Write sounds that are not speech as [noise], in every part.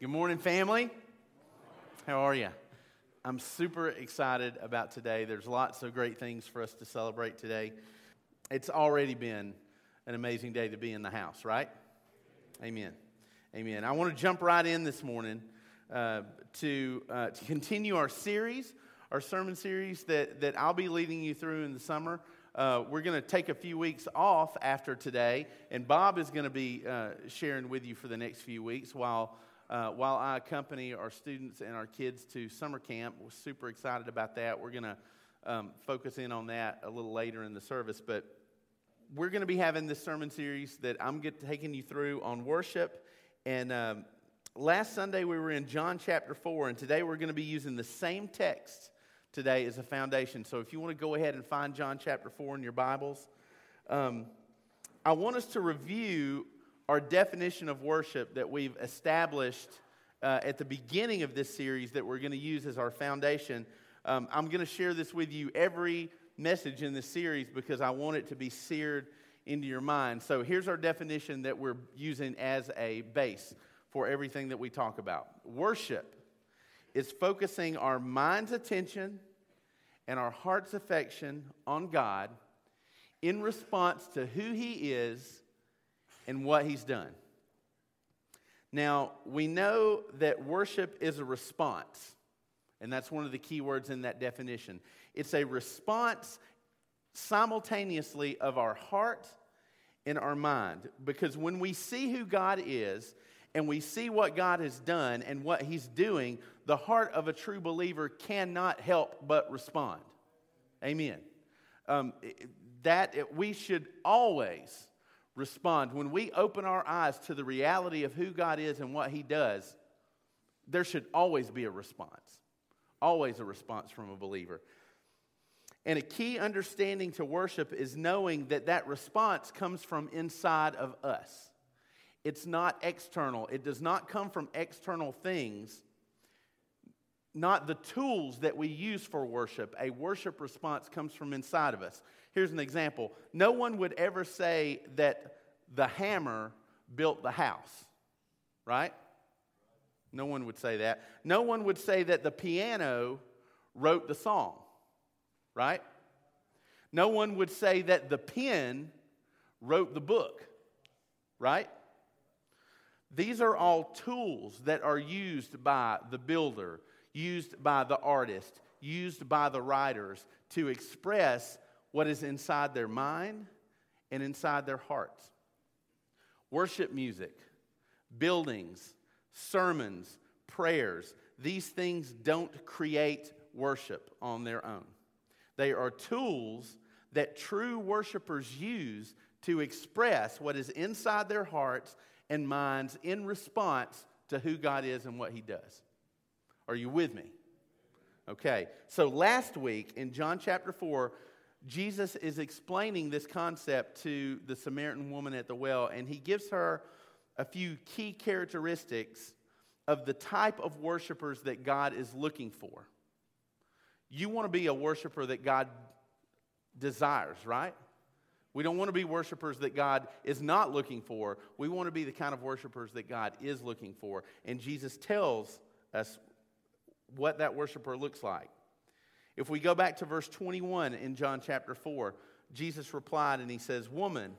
Good morning, family. How are you? I'm super excited about today. There's lots of great things for us to celebrate today. It's already been an amazing day to be in the house, right? Amen. Amen. I want to jump right in this morning uh, to, uh, [laughs] to continue our series, our sermon series that, that I'll be leading you through in the summer. Uh, we're going to take a few weeks off after today, and Bob is going to be uh, sharing with you for the next few weeks while uh, while I accompany our students and our kids to summer camp. We're super excited about that. We're going to um, focus in on that a little later in the service, but we're going to be having this sermon series that I'm get, taking you through on worship. And um, last Sunday we were in John chapter 4, and today we're going to be using the same text today as a foundation. So if you want to go ahead and find John chapter 4 in your Bibles, um, I want us to review our definition of worship that we've established uh, at the beginning of this series that we're going to use as our foundation. Um, I'm going to share this with you every message in this series because I want it to be seared into your mind. So here's our definition that we're using as a base for everything that we talk about worship is focusing our mind's attention and our heart's affection on God in response to who He is and what he's done. Now, we know that worship is a response, and that's one of the key words in that definition. It's a response simultaneously of our heart and our mind. Because when we see who God is and we see what God has done and what He's doing, the heart of a true believer cannot help but respond. Amen. Um, that we should always respond. When we open our eyes to the reality of who God is and what He does, there should always be a response. Always a response from a believer. And a key understanding to worship is knowing that that response comes from inside of us. It's not external, it does not come from external things, not the tools that we use for worship. A worship response comes from inside of us. Here's an example no one would ever say that the hammer built the house, right? No one would say that. No one would say that the piano wrote the song, right? No one would say that the pen wrote the book, right? These are all tools that are used by the builder, used by the artist, used by the writers to express what is inside their mind and inside their hearts. Worship music, buildings, sermons, prayers, these things don't create worship on their own. They are tools that true worshipers use to express what is inside their hearts and minds in response to who God is and what He does. Are you with me? Okay, so last week in John chapter 4, Jesus is explaining this concept to the Samaritan woman at the well, and he gives her a few key characteristics of the type of worshipers that God is looking for. You want to be a worshiper that God desires, right? We don't want to be worshipers that God is not looking for. We want to be the kind of worshipers that God is looking for. And Jesus tells us what that worshiper looks like. If we go back to verse 21 in John chapter 4, Jesus replied and he says, Woman,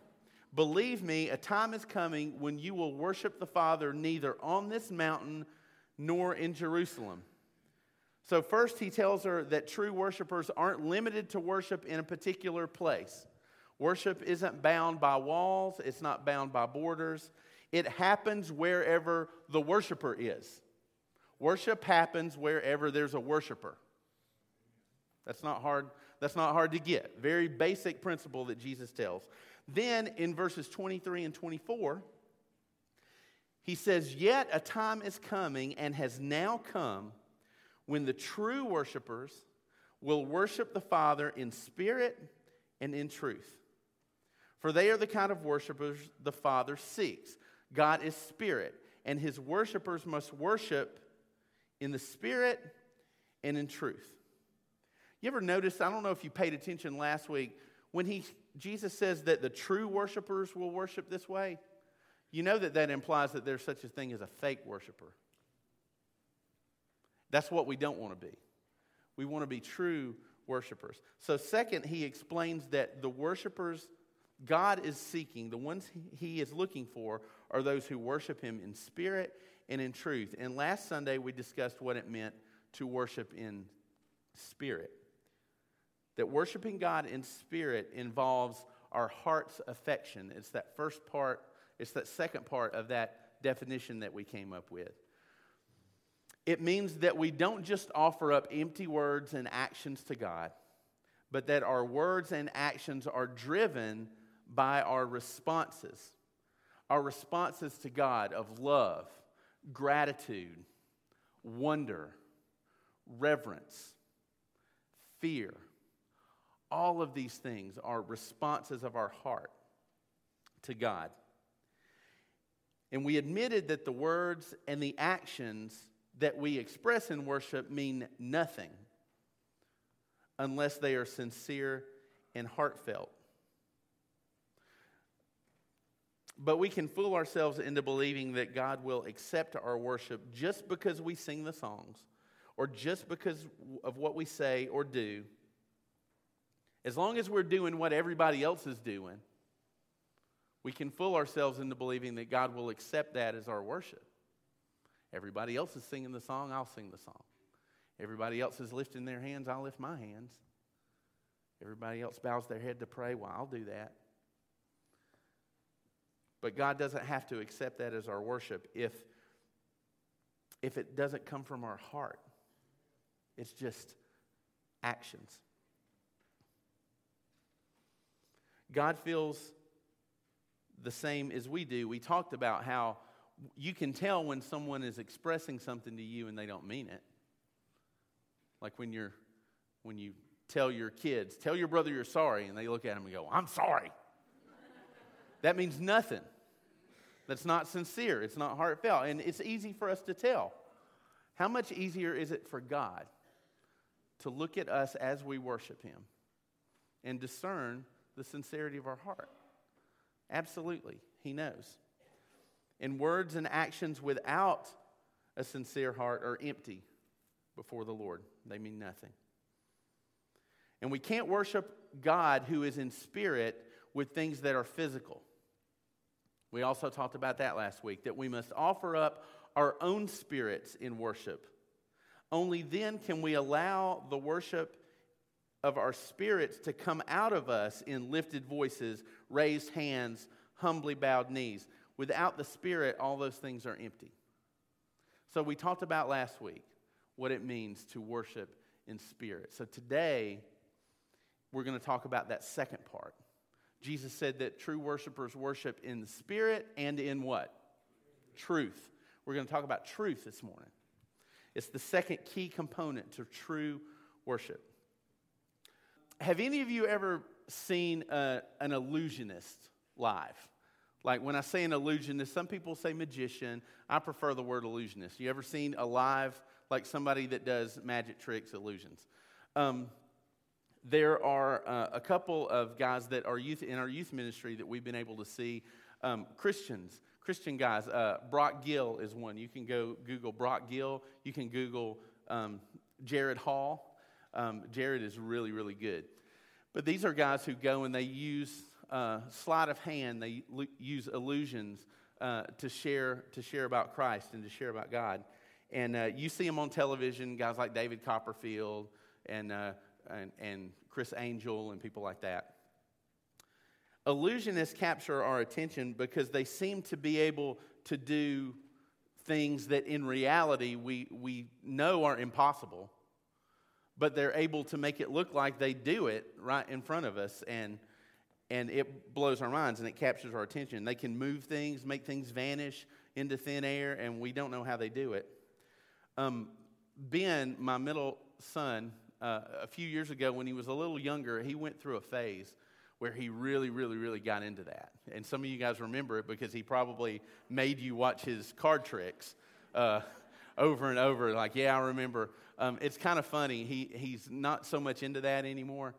believe me, a time is coming when you will worship the Father neither on this mountain nor in Jerusalem. So, first, he tells her that true worshipers aren't limited to worship in a particular place. Worship isn't bound by walls, it's not bound by borders. It happens wherever the worshiper is. Worship happens wherever there's a worshiper. That's not hard. That's not hard to get. Very basic principle that Jesus tells. Then in verses 23 and 24, he says, Yet a time is coming and has now come when the true worshipers will worship the Father in spirit and in truth. For they are the kind of worshipers the Father seeks. God is spirit, and his worshipers must worship in the spirit and in truth. You ever notice, I don't know if you paid attention last week, when he, Jesus says that the true worshipers will worship this way, you know that that implies that there's such a thing as a fake worshiper, That's what we don't want to be. We want to be true worshipers. So, second, he explains that the worshipers God is seeking, the ones he is looking for, are those who worship him in spirit and in truth. And last Sunday, we discussed what it meant to worship in spirit. That worshiping God in spirit involves our heart's affection. It's that first part, it's that second part of that definition that we came up with. It means that we don't just offer up empty words and actions to God, but that our words and actions are driven by our responses. Our responses to God of love, gratitude, wonder, reverence, fear. All of these things are responses of our heart to God. And we admitted that the words and the actions that we express in worship mean nothing unless they are sincere and heartfelt. But we can fool ourselves into believing that God will accept our worship just because we sing the songs or just because of what we say or do. As long as we're doing what everybody else is doing, we can fool ourselves into believing that God will accept that as our worship. Everybody else is singing the song, I'll sing the song. Everybody else is lifting their hands, I'll lift my hands. Everybody else bows their head to pray, well, I'll do that. But God doesn't have to accept that as our worship if, if it doesn't come from our heart. It's just actions. God feels the same as we do. We talked about how you can tell when someone is expressing something to you and they don't mean it. Like when you're when you tell your kids, tell your brother you're sorry, and they look at him and go, I'm sorry. that means nothing. That's not sincere. It's not heartfelt. And it's easy for us to tell. How much easier is it for God to look at us as we worship Him and discern the sincerity of our heart? Absolutely. He knows. And words and actions without a sincere heart are empty before the Lord, they mean nothing. And we can't worship God who is in spirit with things that are physical. We also talked about that last week that we must offer up our own spirits in worship. Only then can we allow the worship of our spirits to come out of us in lifted voices, raised hands, humbly bowed knees. Without the Spirit, all those things are empty. So, we talked about last week what it means to worship in spirit. So, today, we're going to talk about that second part. Jesus said that true worshipers worship in the spirit and in what? Truth. We're going to talk about truth this morning. It's the second key component to true worship. Have any of you ever seen a, an illusionist live? Like when I say an illusionist, some people say magician. I prefer the word illusionist. You ever seen a live, like somebody that does magic tricks, illusions? Um, there are uh, a couple of guys that are youth in our youth ministry that we've been able to see. Um, Christians, Christian guys. Uh, Brock Gill is one. You can go Google Brock Gill. You can Google um, Jared Hall. Um, Jared is really, really good. But these are guys who go and they use uh, sleight of hand, they l- use illusions uh, to, share, to share about Christ and to share about God. And uh, you see them on television, guys like David Copperfield and, uh, and, and Criss Angel and people like that. Illusionists capture our attention because they seem to be able to do things that in reality we, we know are impossible, but they're able to make it look like they do it right in front of us. And and it blows our minds and it captures our attention. They can move things, make things vanish into thin air, and we don't know how they do it. Um, ben, my middle son, uh, a few years ago when he was a little younger, he went through a phase where he really, really, really got into that. And some of you guys remember it because he probably made you watch his card tricks uh, [laughs] over and over. Like, yeah, I remember. Um, it's kind of funny. He, he's not so much into that anymore,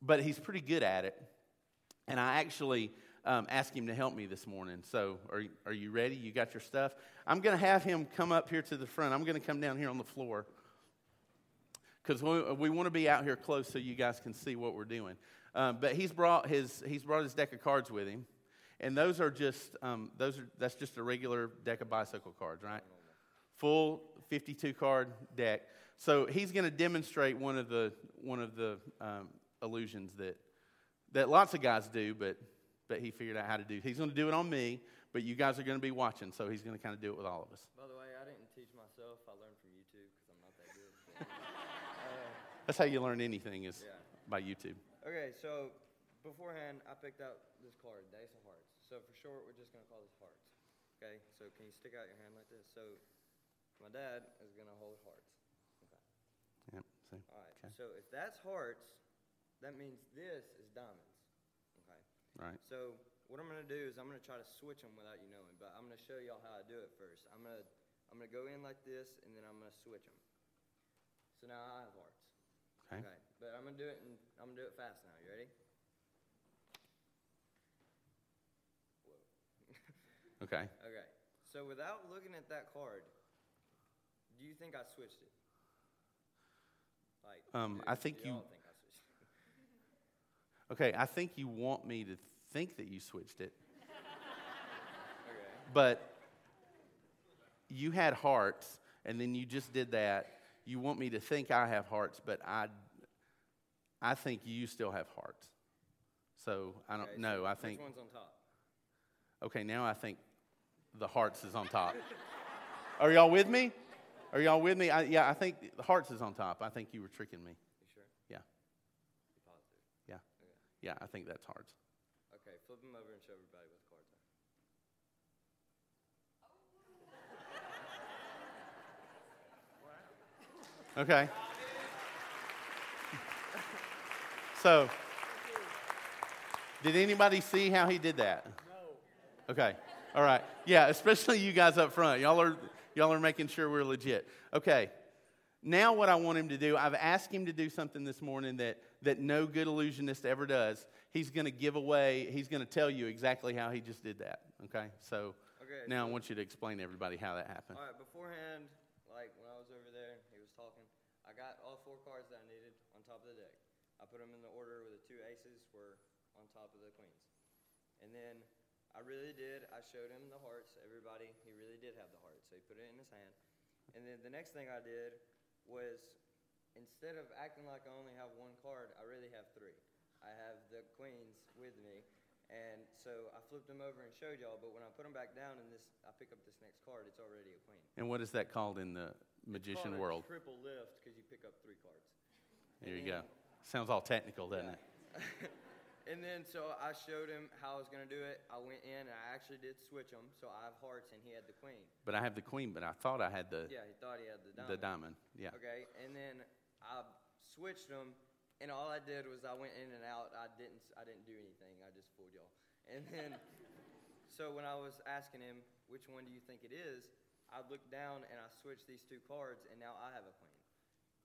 but he's pretty good at it. And I actually, um, ask him to help me this morning. So, are, are you ready? You got your stuff? I'm going to have him come up here to the front. I'm going to come down here on the floor because we, we want to be out here close so you guys can see what we're doing. Um, but he's brought his he's brought his deck of cards with him, and those are just um, those are that's just a regular deck of bicycle cards, right? Full 52 card deck. So he's going to demonstrate one of the one of the um, illusions that that lots of guys do, but but he figured out how to do. He's going to do it on me, but you guys are going to be watching, so he's going to kind of do it with all of us. By the way, I didn't teach myself. I learned from YouTube because I'm not that good. [laughs] Uh, That's how you learn anything is Yeah. by YouTube. okay, so beforehand, I picked out this card, the Ace of Hearts. So for short, we're just gonna call this Hearts. Okay, so can you stick out your hand like this? So my dad is gonna hold Hearts. Okay. So, All right. Okay. So if that's Hearts, that means this is Diamonds. Okay. right. So what I'm gonna do is I'm gonna try to switch them without you knowing, but I'm gonna show y'all how I do it first. I'm gonna I'm gonna go in like this, and then I'm gonna switch them. So now I have hearts. Okay. But I'm gonna do it, and I'm gonna do it fast now. You ready? Whoa. Okay. [laughs] Okay. So without looking at that card, do you think I switched it? Um, I think you- think I switched it? [laughs] Okay. I think you want me to think that you switched it, but you had hearts, and then you just did that. You want me to think I have hearts, but I, I think you still have hearts. So I don't Okay, so know. I which think. one's on top? Okay, now I think the hearts is on top. [laughs] Are y'all with me? Are y'all with me? I, yeah, I think the hearts is on top. I think you were tricking me. You sure? Yeah. You positive? Yeah. Okay. Yeah, I think that's hearts. Okay, flip them over and show everybody what the cards are. [laughs] Okay. So, did anybody see how he did that? No. Okay. All right. Yeah, especially you guys up front. Y'all are y'all are making sure we're legit. Okay. Now what I want him to do, I've asked him to do something this morning that that no good illusionist ever does. He's going to give away, he's going to tell you exactly how he just did that. Okay? So, Okay. now I want you to explain to everybody how that happened. All right, beforehand, like when I was over there, he was talking. I got all four cards that I needed on top of the deck. I put them in the order where the two aces were on top of the queens. And then I really did. I showed him the hearts. Everybody, he really did have the hearts. So he put it in his hand. And then the next thing I did was instead of acting like I only have one card, I really have three. I have the queens with me. And so I flipped them over and showed y'all, but when I put them back down and this, I pick up this next card, it's already a queen. And what is that called in the It's magician a world? Triple lift because you pick up three cards. There you go. Sounds all technical, doesn't it? [laughs] And then so I showed him how I was gonna do it. I went in and I actually did switch them. So I have hearts and he had the queen. But I have the queen, but I thought I had the Yeah, he thought he had the diamond. the diamond. Yeah. Okay, and then I switched them, and all I did was I went in and out. I didn't I didn't do anything. I just fooled y'all. And then [laughs] so when I was asking him which one do you think it is, I looked down and I switched these two cards, and now I have a queen.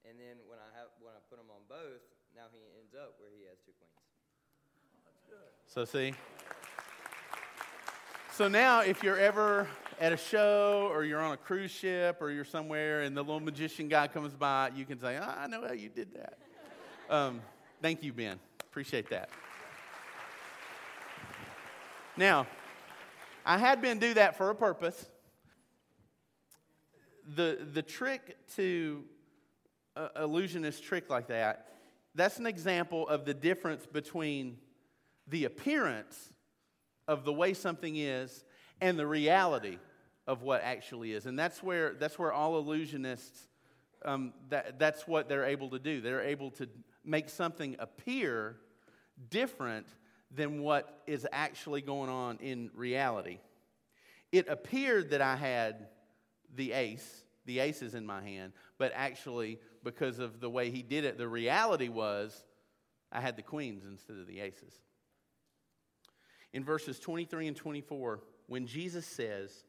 And then when I have when I put them on both, now he ends up where he has two queens. So see. So now, if you're ever at a show or you're on a cruise ship or you're somewhere and the little magician guy comes by, you can say, "Ah, "I know how you did that." Um, thank you, Ben. Appreciate that. Now, I had Ben do that for a purpose. The the trick to uh, illusionist trick like that, that's an example of the difference between the appearance of the way something is and the reality of what actually is. And that's where, that's where all illusionists, um, that, that's what they're able to do. They're able to make something appear different than what is actually going on in reality. It appeared that I had the ace, the ace is in my hand, but actually, because of the way he did it, the reality was I had the queens instead of the aces. In verses 23 and 24, when Jesus says,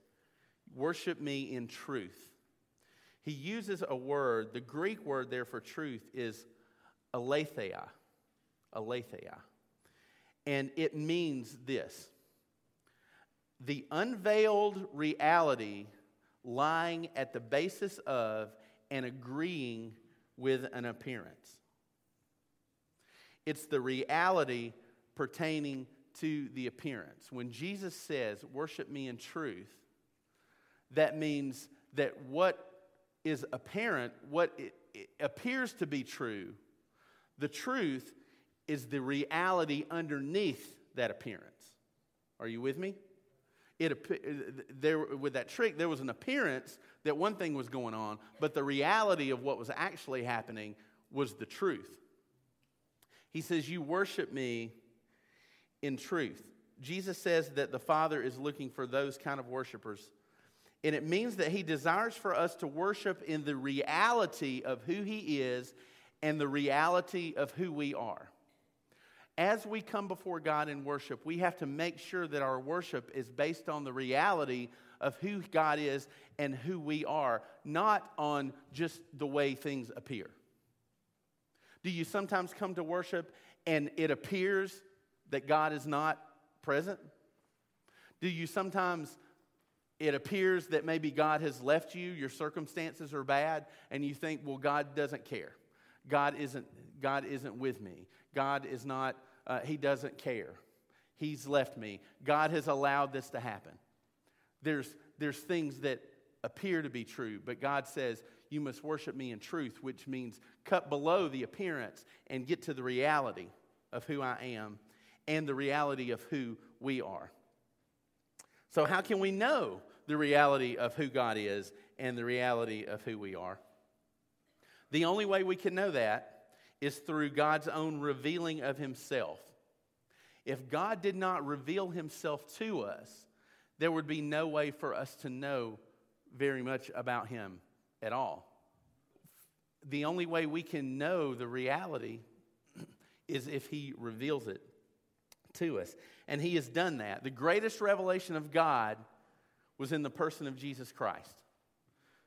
Worship me in truth, he uses a word, the Greek word there for truth is aletheia. Aletheia. And it means this the unveiled reality lying at the basis of and agreeing with an appearance. It's the reality pertaining to the appearance. When Jesus says, Worship me in truth, that means that what is apparent, what it, it appears to be true, the truth is the reality underneath that appearance. Are you with me? It, uh, there, with that trick, there was an appearance that one thing was going on, but the reality of what was actually happening was the truth. He says, You worship me in truth. Jesus says that the Father is looking for those kind of worshipers. And it means that He desires for us to worship in the reality of who He is and the reality of who we are. As we come before God in worship, we have to make sure that our worship is based on the reality of who God is and who we are, not on just the way things appear. Do you sometimes come to worship and it appears that God is not present? Do you sometimes it appears that maybe God has left you, your circumstances are bad, and you think, well, God doesn't care. God isn't, God isn't with me. God is not, uh, He doesn't care. He's left me. God has allowed this to happen. There's, there's things that appear to be true, but God says, You must worship me in truth, which means cut below the appearance and get to the reality of who I am and the reality of who we are. So, how can we know the reality of who God is and the reality of who we are? The only way we can know that is through God's own revealing of Himself. If God did not reveal Himself to us, there would be no way for us to know very much about Him at all. The only way we can know the reality is if He reveals it to us. And He has done that. The greatest revelation of God was in the person of Jesus Christ,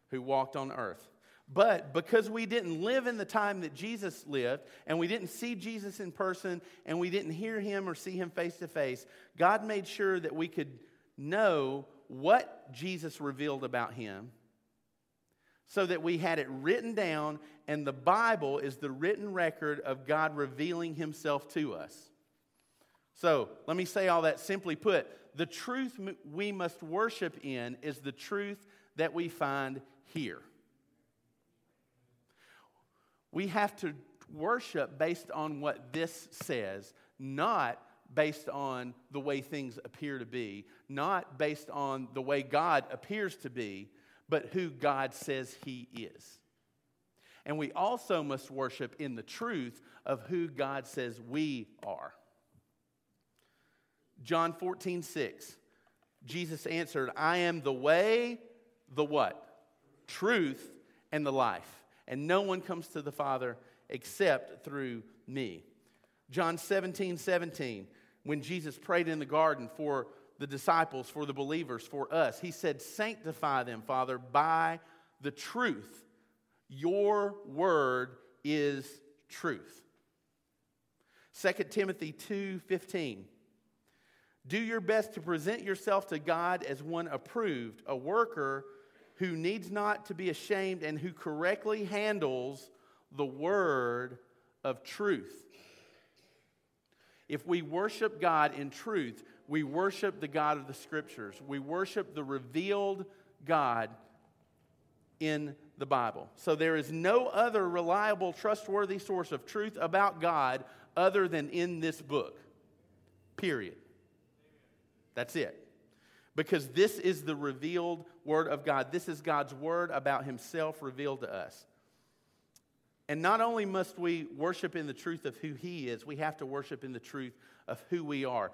who walked on earth. But because we didn't live in the time that Jesus lived, and we didn't see Jesus in person, and we didn't hear him or see him face to face, God made sure that we could know what Jesus revealed about him so that we had it written down, and the Bible is the written record of God revealing himself to us. So let me say all that simply put the truth we must worship in is the truth that we find here. We have to worship based on what this says, not based on the way things appear to be, not based on the way God appears to be, but who God says He is. And we also must worship in the truth of who God says we are. John 14, 6. Jesus answered, I am the way, the what? Truth, and the life. And no one comes to the Father except through me. John 17, 17. When Jesus prayed in the garden for the disciples, for the believers, for us, he said, Sanctify them, Father, by the truth. Your word is truth. 2 Timothy 2 15. Do your best to present yourself to God as one approved, a worker who needs not to be ashamed and who correctly handles the word of truth. If we worship God in truth, we worship the God of the scriptures. We worship the revealed God in the Bible. So there is no other reliable, trustworthy source of truth about God other than in this book. Period. That's it. Because this is the revealed Word of God. This is God's Word about Himself revealed to us. And not only must we worship in the truth of who He is, we have to worship in the truth of who we are.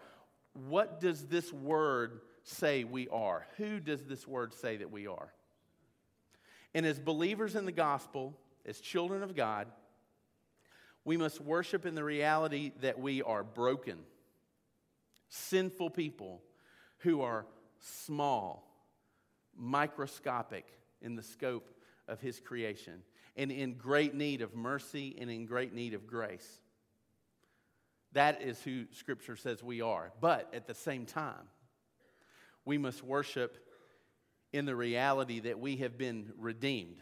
What does this Word say we are? Who does this Word say that we are? And as believers in the gospel, as children of God, we must worship in the reality that we are broken, sinful people who are small, microscopic in the scope of his creation, and in great need of mercy and in great need of grace. That is who Scripture says we are. But at the same time, we must worship in the reality that we have been redeemed,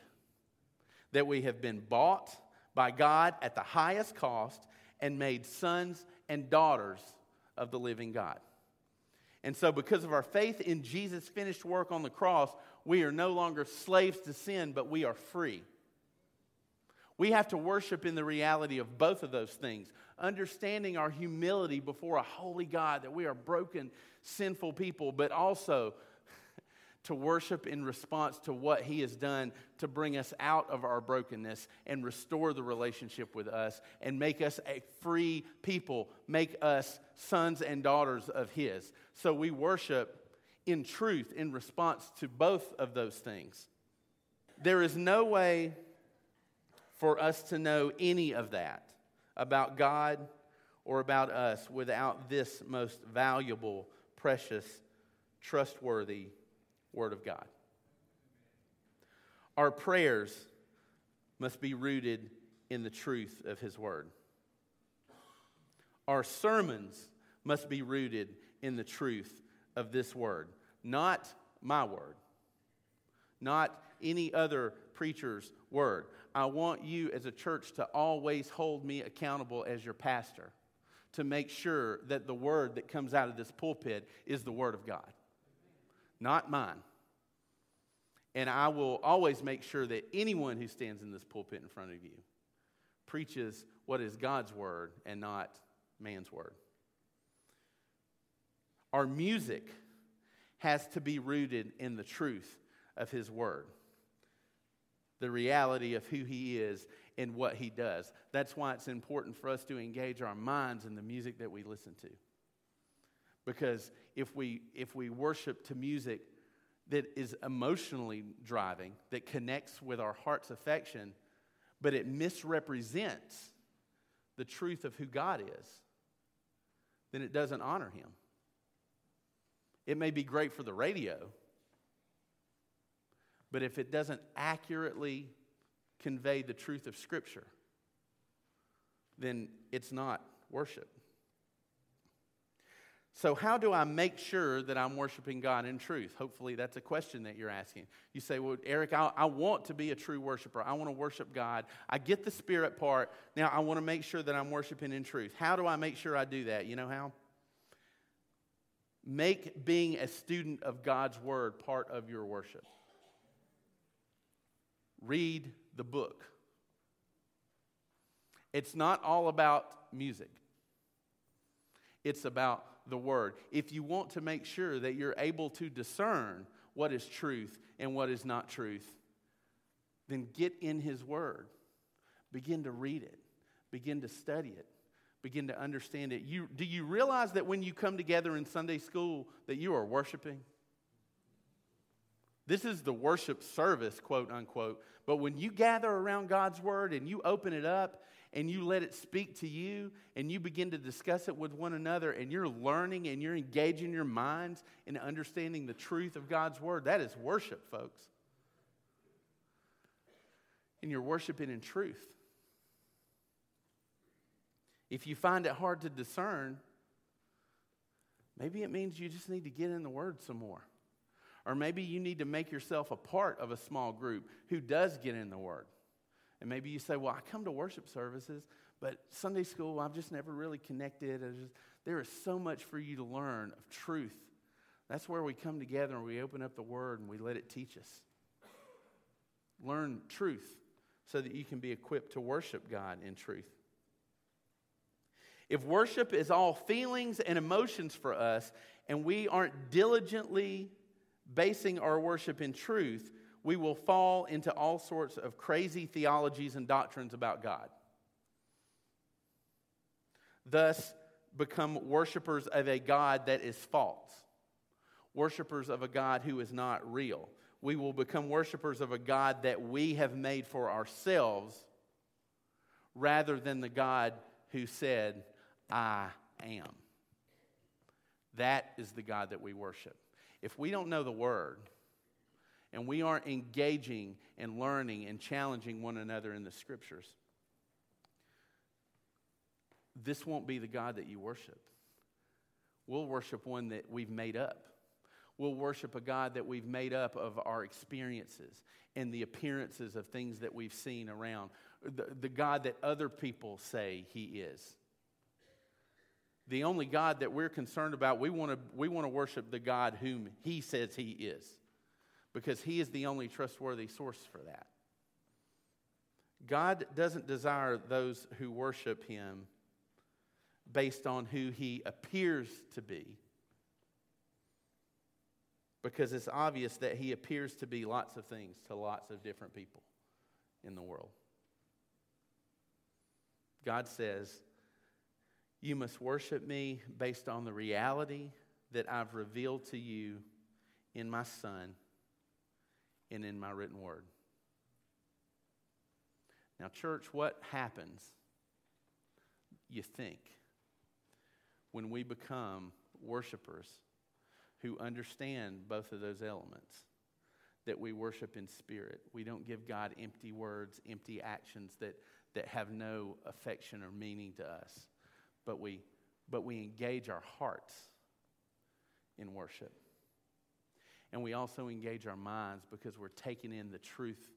that we have been bought by God at the highest cost and made sons and daughters of the living God. And so, because of our faith in Jesus' finished work on the cross, we are no longer slaves to sin, but we are free. We have to worship in the reality of both of those things, understanding our humility before a holy God, that we are broken, sinful people, but also to worship in response to what He has done to bring us out of our brokenness and restore the relationship with us and make us a free people, make us sons and daughters of His. So we worship in truth in response to both of those things. There is no way for us to know any of that about God or about us without this most valuable, precious, trustworthy Word of God. Our prayers must be rooted in the truth of His Word. Our sermons must be rooted in the truth of this Word, not my Word, not any other preacher's Word. I want you as a church to always hold me accountable as your pastor to make sure that the Word that comes out of this pulpit is the Word of God not mine. And I will always make sure that anyone who stands in this pulpit in front of you preaches what is God's word and not man's word. Our music has to be rooted in the truth of his word, the reality of who he is and what he does. That's why it's important for us to engage our minds in the music that we listen to. Because if we, if we worship to music that is emotionally driving, that connects with our heart's affection, but it misrepresents the truth of who God is, then it doesn't honor Him. It may be great for the radio, but if it doesn't accurately convey the truth of Scripture, then it's not worship. So, how do I make sure that I'm worshiping God in truth? Hopefully, that's a question that you're asking. You say, Well, Eric, I, I, want to be a true worshiper. I want to worship God. I get the spirit part. Now, I want to make sure that I'm worshiping in truth. How do I make sure I do that? You know how? Make being a student of God's word part of your worship. Read the book. It's not all about music, it's about the Word. If you want to make sure that you're able to discern what is truth and what is not truth, then get in His Word. Begin to read it, begin to study it, begin to understand it. You, do you realize that when you come together in Sunday school that you are worshiping? This is the worship service, quote unquote. But when you gather around God's word and you open it up and you let it speak to you and you begin to discuss it with one another and you're learning and you're engaging your minds in understanding the truth of God's word, that is worship, folks. And you're worshiping in truth. If you find it hard to discern, maybe it means you just need to get in the word some more. Or maybe you need to make yourself a part of a small group who does get in the word. And maybe you say, Well, I come to worship services, but Sunday school, I've just never really connected. Just, there is so much for you to learn of truth. That's where we come together and we open up the Word and we let it teach us. Learn truth so that you can be equipped to worship God in truth. If worship is all feelings and emotions for us, and we aren't diligently basing our worship in truth, we will fall into all sorts of crazy theologies and doctrines about God. Thus, become worshipers of a God that is false, worshipers of a God who is not real. We will become worshipers of a God that we have made for ourselves rather than the God who said, I am. That is the God that we worship. If we don't know the Word, and we aren't engaging and learning and challenging one another in the scriptures, this won't be the God that you worship. We'll worship one that we've made up. We'll worship a God that we've made up of our experiences and the appearances of things that we've seen around. The, the God that other people say He is. The only God that we're concerned about, we want to we want to worship the God whom He says He is, because He is the only trustworthy source for that. God doesn't desire those who worship Him based on who He appears to be because it's obvious that he appears to be lots of things to lots of different people in the world. God says, You must worship me based on the reality that I've revealed to you in my Son and in my written word. Now, church, what happens, you think, when we become worshipers? who understand both of those elements that we worship in spirit. We don't give God empty words, empty actions that, that have no affection or meaning to us, but we, but we engage our hearts in worship. And we also engage our minds because we're taking in the truth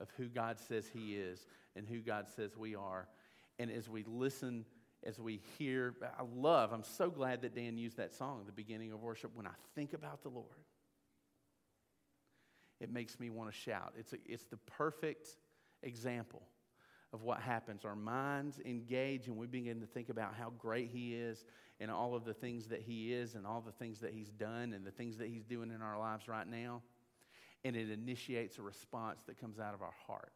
of who God says He is and who God says we are. And as we listen as we hear. I love, I'm so glad that Dan used that song the beginning of worship. When I think about the Lord, it makes me want to shout. It's, a, it's the perfect example of what happens. Our minds engage and we begin to think about how great He is and all of the things that He is and all the things that He's done and the things that He's doing in our lives right now. And it initiates a response that comes out of our heart.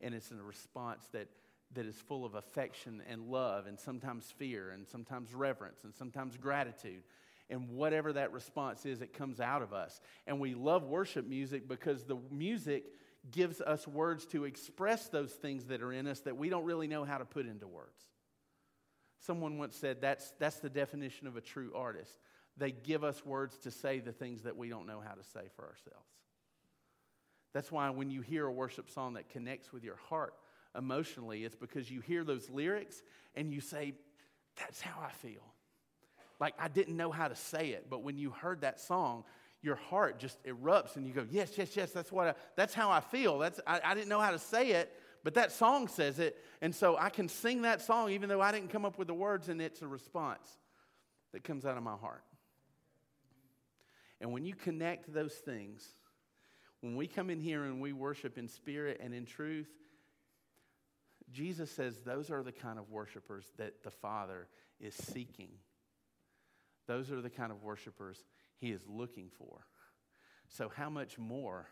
And it's a response that that is full of affection and love, and sometimes fear, and sometimes reverence, and sometimes gratitude. And whatever that response is, it comes out of us. And we love worship music because the music gives us words to express those things that are in us that we don't really know how to put into words. Someone once said that's, that's the definition of a true artist. They give us words to say the things that we don't know how to say for ourselves. That's why when you hear a worship song that connects with your heart, emotionally, it's because you hear those lyrics and you say, That's how I feel. Like I didn't know how to say it, but when you heard that song, your heart just erupts and you go, Yes, yes, yes, that's what I, that's how I feel. That's I, I didn't know how to say it, but that song says it. And so I can sing that song even though I didn't come up with the words, and it's a response that comes out of my heart. And when you connect those things, when we come in here and we worship in spirit and in truth, Jesus says those are the kind of worshipers that the Father is seeking. Those are the kind of worshipers he is looking for. So, how much more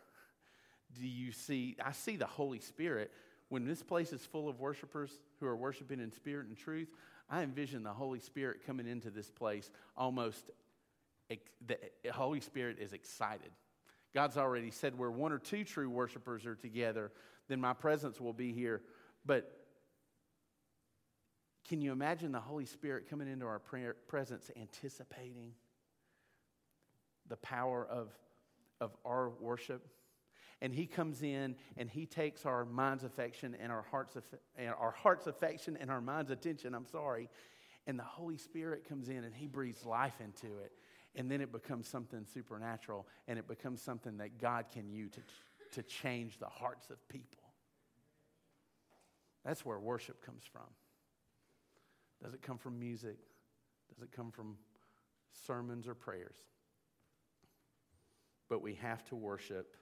do you see? I see the Holy Spirit. When this place is full of worshipers who are worshiping in spirit and truth, I envision the Holy Spirit coming into this place almost, the Holy Spirit is excited. God's already said where one or two true worshipers are together, then my presence will be here but can you imagine the Holy Spirit coming into our presence, anticipating the power of, of our worship? And he comes in and he takes our mind's affection and our heart's, and our heart's affection and our mind's attention, I'm sorry. And the Holy Spirit comes in and he breathes life into it. And then it becomes something supernatural and it becomes something that God can use to, to change the hearts of people. That's where worship comes from. Does it come from music? Does it come from sermons or prayers? But we have to worship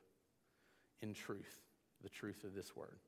in truth, the truth of this word.